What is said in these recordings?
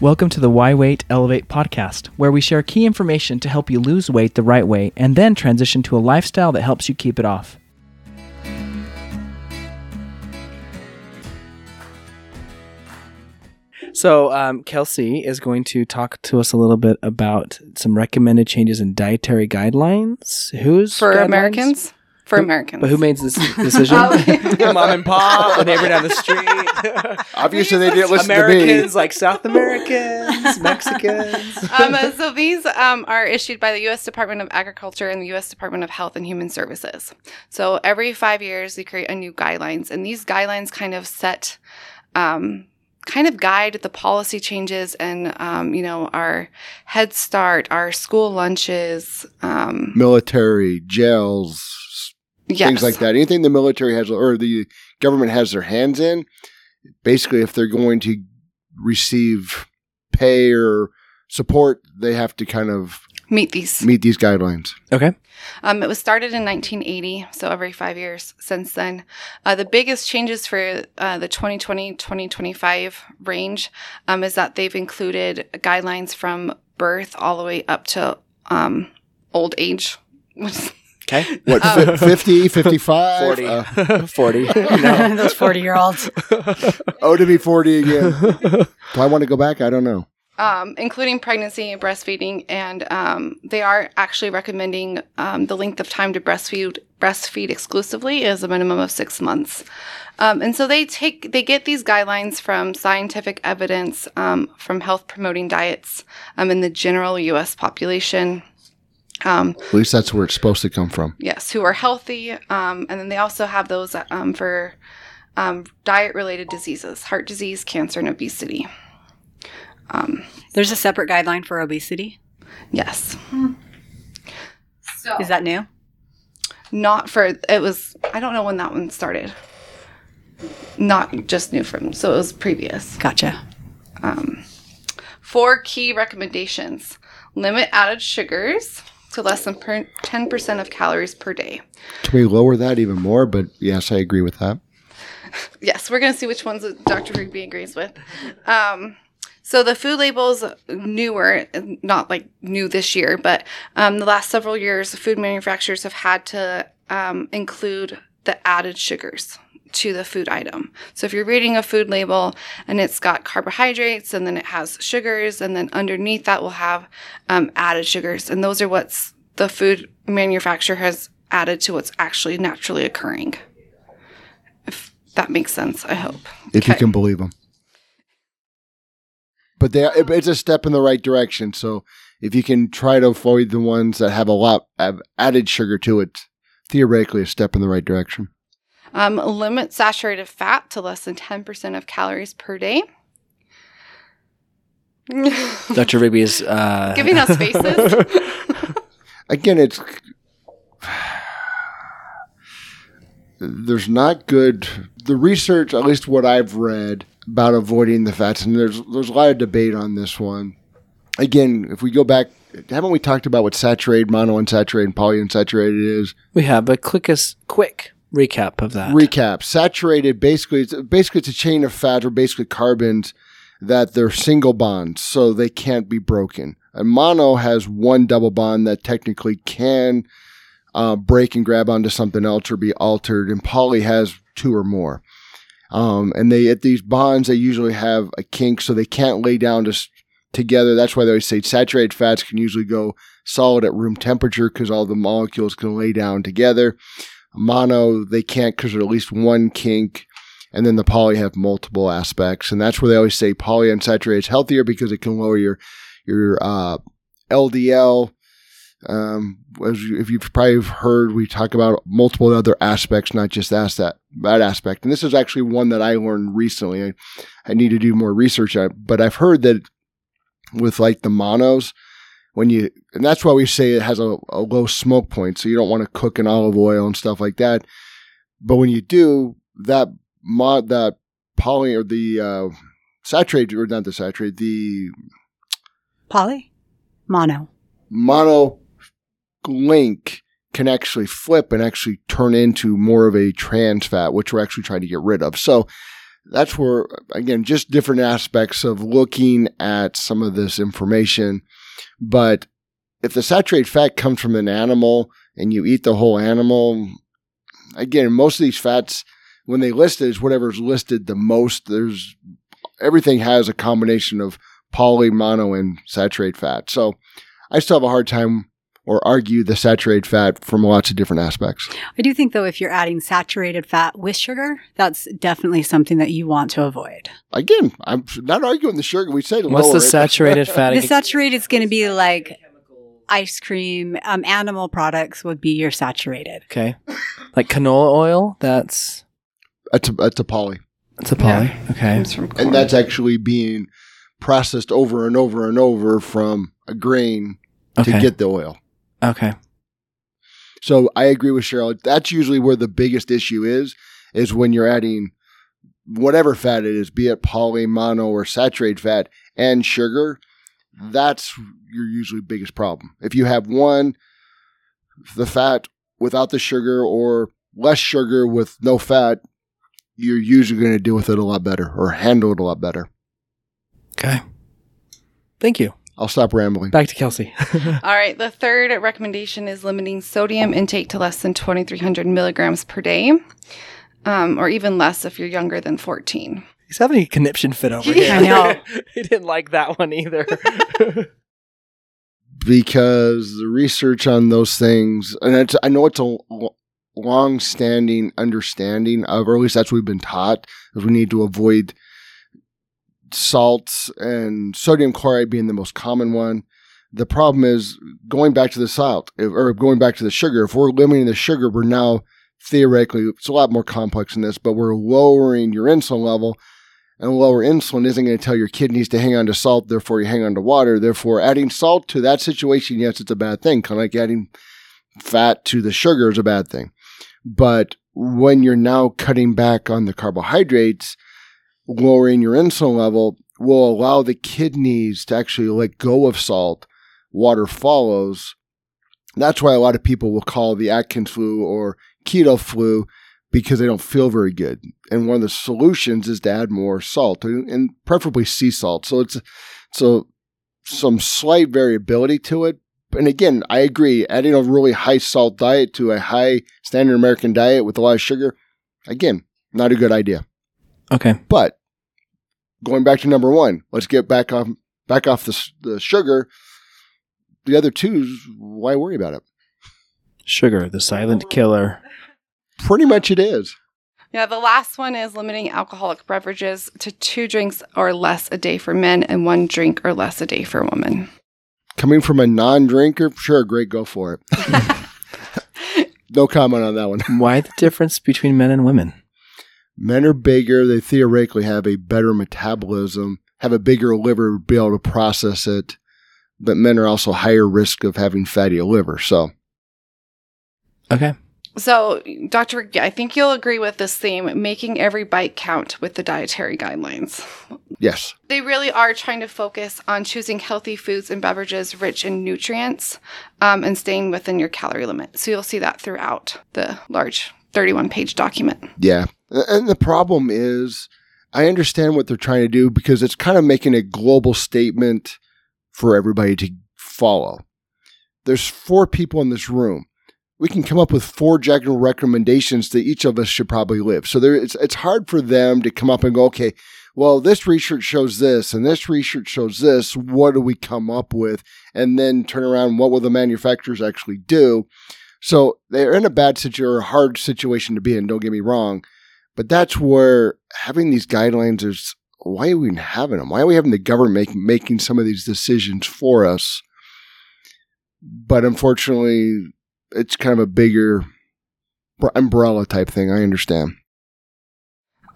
Welcome to the Why Wait Elevate podcast, where we share key information to help you lose weight the right way and then transition to a lifestyle that helps you keep it off. So, um, Kelsey is going to talk to us a little bit about some recommended changes in dietary guidelines. Who's for guidelines? Americans? For Who- Americans. But who made this decision? Mom and pop, the neighbor down the street. Obviously, they didn't listen Americans, like South Americans, Mexicans. um, so these um, are issued by the U.S. Department of Agriculture and the U.S. Department of Health and Human Services. So every five years, they create a new guidelines, and these guidelines kind of set, um, kind of guide the policy changes and um, you know our Head Start, our school lunches, um. Military, jails, yes. things like that. Anything the military has or the government has their hands in, basically, if they're going to receive pay or support, they have to kind of Meet these. meet these guidelines. Okay. Um, it was started in 1980, so every five years since then. Uh, the biggest changes for uh, the 2020 2025 range um, is that they've included guidelines from birth all the way up to um, old age. Okay. What, Um, 50, 55? 40. Uh, 40. No. Those 40 year olds. oh, to be 40 again. Do I want to go back? I don't know. um, including pregnancy and breastfeeding, and um, they are actually recommending um, the length of time to breastfeed breastfeed exclusively is a minimum of six months. Um, and so they take they get these guidelines from scientific evidence um, from health promoting diets um, in the general U.S. population. Um, At least that's where it's supposed to come from. yes, who are healthy, um, and then they also have those um, for um, diet related diseases, heart disease, cancer, and obesity. Um, There's a separate guideline for obesity. yes. So is that new? not for it was i don't know when that one started not just new from so it was previous Gotcha. um, four key recommendations limit added sugars to less than 10% of calories per day Can we lower that even more? But yes, I agree with that. yes we're going to see which ones dr rigby agrees with um, so the food labels newer not like new this year but um, the last several years food manufacturers have had to um, include the added sugars to the food item so if you're reading a food label and it's got carbohydrates and then it has sugars and then underneath that will have um, added sugars and those are what's the food manufacturer has added to what's actually naturally occurring if that makes sense i hope if you can believe them. But they, it- it's a step in the right direction. So if you can try to avoid the ones that have a lot of added sugar to it, theoretically a step in the right direction. Um, limit saturated fat to less than 10% of calories per day. Dr. Rigby is uh, Giving us faces. Again, it's there's not good the research, at least what I've read about avoiding the fats, and there's there's a lot of debate on this one. Again, if we go back, haven't we talked about what saturated, monounsaturated, and polyunsaturated is? We have, but quick as quick recap of that. recap. Saturated basically it's basically it's a chain of fat or basically carbons that they're single bonds so they can't be broken. And mono has one double bond that technically can uh, break and grab onto something else or be altered and poly has two or more. Um, and they at these bonds they usually have a kink so they can't lay down just together. That's why they always say saturated fats can usually go solid at room temperature because all the molecules can lay down together mono they can't because there's at least one kink and then the poly have multiple aspects and that's where they always say polyunsaturated is healthier because it can lower your your uh, ldl um, as you, if you've probably heard we talk about multiple other aspects not just that, that that aspect and this is actually one that i learned recently. I, I need to do more research on it but i've heard that with like the monos when you and that's why we say it has a, a low smoke point so you don't want to cook in olive oil and stuff like that but when you do that mod that poly or the uh saturated or not the saturated the Poly? Mono. mono link can actually flip and actually turn into more of a trans fat which we're actually trying to get rid of so that's where, again, just different aspects of looking at some of this information. But if the saturated fat comes from an animal and you eat the whole animal, again, most of these fats, when they list it, is whatever's listed the most. There's everything has a combination of poly, mono, and saturated fat. So I still have a hard time or argue the saturated fat from lots of different aspects. I do think, though, if you're adding saturated fat with sugar, that's definitely something that you want to avoid. Again, I'm not arguing the sugar. We said What's the it. saturated fat? The saturated is going to be like ice cream, um, animal products would be your saturated. okay, like canola oil. That's That's a, that's a poly. that's a poly. Okay, Comes from corn. And that's actually being processed over and over and over from a grain okay, to get the oil. Okay. So I agree with Cheryl. That's usually where the biggest issue is, is when you're adding whatever fat it is, be it poly, mono, or saturated fat and sugar. That's your usually biggest problem. If you have one, the fat without the sugar or less sugar with no fat, you're usually going to deal with it a lot better or handle it a lot better. Okay. Thank you. I'll stop rambling. Back to Kelsey. All right. The third recommendation is limiting sodium intake to less than 2,300 milligrams per day, um, or even less if you're younger than 14. He's having a conniption fit over Yeah. here. I know. he didn't like that one either. because the research on those things, and it's, I know it's a long standing understanding of, or at least that's what we've been taught, is we need to avoid salts and sodium chloride being the most common one. The problem is going back to the salt or going back to the sugar. If we're limiting the sugar, we're now theoretically, it's a lot more complex than this, but we're lowering your insulin level. And lower insulin isn't going to tell your kidneys to hang on to salt, therefore you hang on to water. Therefore, adding salt to that situation, yes, it's a bad thing. Kind of like adding fat to the sugar is a bad thing. But when you're now cutting back on the carbohydrates, lowering your insulin level will allow the kidneys to actually let go of salt. Water follows. That's why a lot of people will call the Atkins flu or keto flu because they don't feel very good. And one of the solutions is to add more salt and preferably sea salt. So it's so some slight variability to it. And again, I agree. Adding a really high salt diet to a high standard American diet with a lot of sugar, again, not a good idea. Okay. But going back to number one, let's get back off back off the, the sugar. The other two, why worry about it? Sugar, the silent killer. Pretty much it is. Yeah, the last one is limiting alcoholic beverages to two drinks or less a day for men and one drink or less a day for women. Coming from a non-drinker, sure, great, go for it. no comment on that one. Why the difference between men and women? Men are bigger. They theoretically have a better metabolism, have a bigger liver to be able to process it. But men are also higher risk of having fatty liver. So Okay. So, Dr. I think you'll agree with this theme making every bite count with the dietary guidelines. yes, They really are trying to focus on choosing healthy foods and beverages rich in nutrients um, and staying within your calorie limit. So, you'll see that throughout the large 31 page document. Yeah. And the problem is, I understand what they're trying to do because it's kind of making a global statement for everybody to follow. There's four people in this room. We can come up with four general recommendations that each of us should probably live. So there, it's it's hard for them to come up and go, okay, well, this research shows this and this research shows this. What do we come up with? And then turn around, what will the manufacturers actually do? So they're in a bad situation or a hard situation to be in. Don't get me wrong, but that's where having these guidelines is. Why are we even having them? Why are we having the government make, making some of these decisions for us? But unfortunately, it's kind of a bigger umbrella type thing. I understand.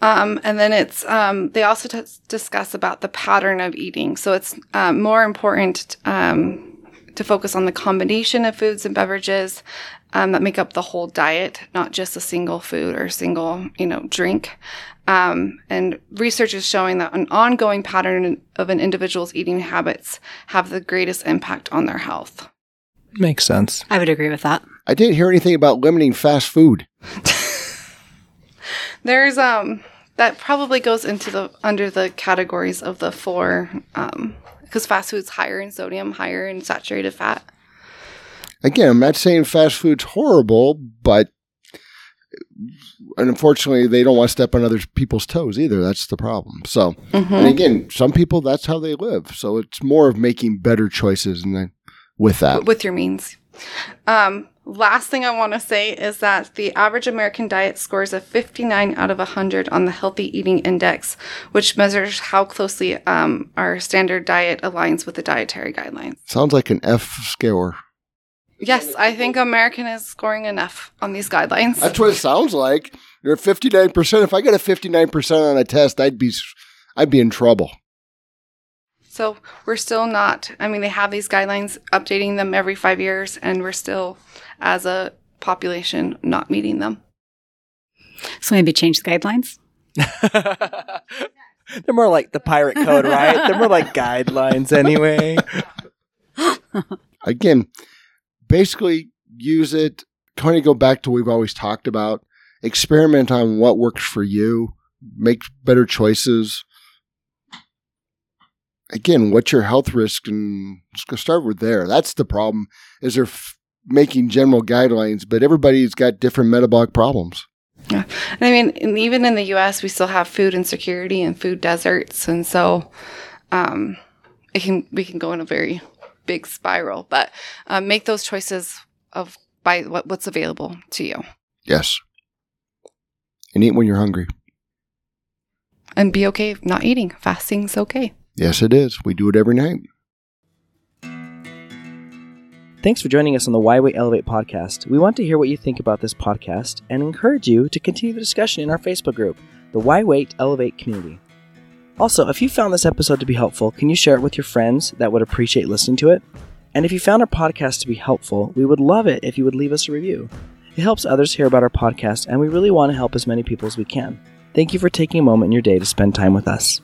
Um, and then it's um, they also t- discuss about the pattern of eating. So it's um, more important um, to focus on the combination of foods and beverages um, that make up the whole diet, not just a single food or a single you know drink. Um, and research is showing that an ongoing pattern of an individual's eating habits have the greatest impact on their health. Makes sense. I would agree with that. I didn't hear anything about limiting fast food. There's um that probably goes into the under the categories of the four, um because fast food's higher in sodium, higher in saturated fat. Again, I'm not saying fast food's horrible, but unfortunately, they don't want to step on other people's toes either. That's the problem. So, and again, some people that's how they live. So it's more of making better choices, and then with that, with your means. Um, last thing I want to say is that the average American diet scores a 59 out of 100 on the Healthy Eating Index, which measures how closely um, our standard diet aligns with the dietary guidelines. sounds like an F score. Yes, I think American is scoring enough on these guidelines. That's what it sounds like. You're at 59%. If I got a 59% on a test, I'd be I'd be in trouble. So we're still not, I mean, they have these guidelines, updating them every five years, and we're still, as a population, not meeting them. So maybe change the guidelines. They're more like the pirate code, right? They're more like guidelines anyway. Again, basically use it, kind of go back to what we've always talked about. Experiment on what works for you, make better choices. Again, what's your health risk? And go start with there. That's the problem. Is they're f- making general guidelines, but everybody's got different metabolic problems. Yeah. And I mean, even in the US, we still have food insecurity and food deserts. And so, um, it can, we can go in a very big spiral, but, um, make those choices of by what, what's available to you Yes. And eat when you're hungry. and be okay not eating. Fasting's okay. Yes, it is. We do it every night. Thanks for joining us on the Why Wait Elevate podcast. We want to hear what you think about this podcast and encourage you to continue the discussion in our Facebook group, the Why Wait Elevate community. Also, if you found this episode to be helpful, can you share it with your friends that would appreciate listening to it? And if you found our podcast to be helpful, we would love it if you would leave us a review. It helps others hear about our podcast, and we really want to help as many people as we can. Thank you for taking a moment in your day to spend time with us.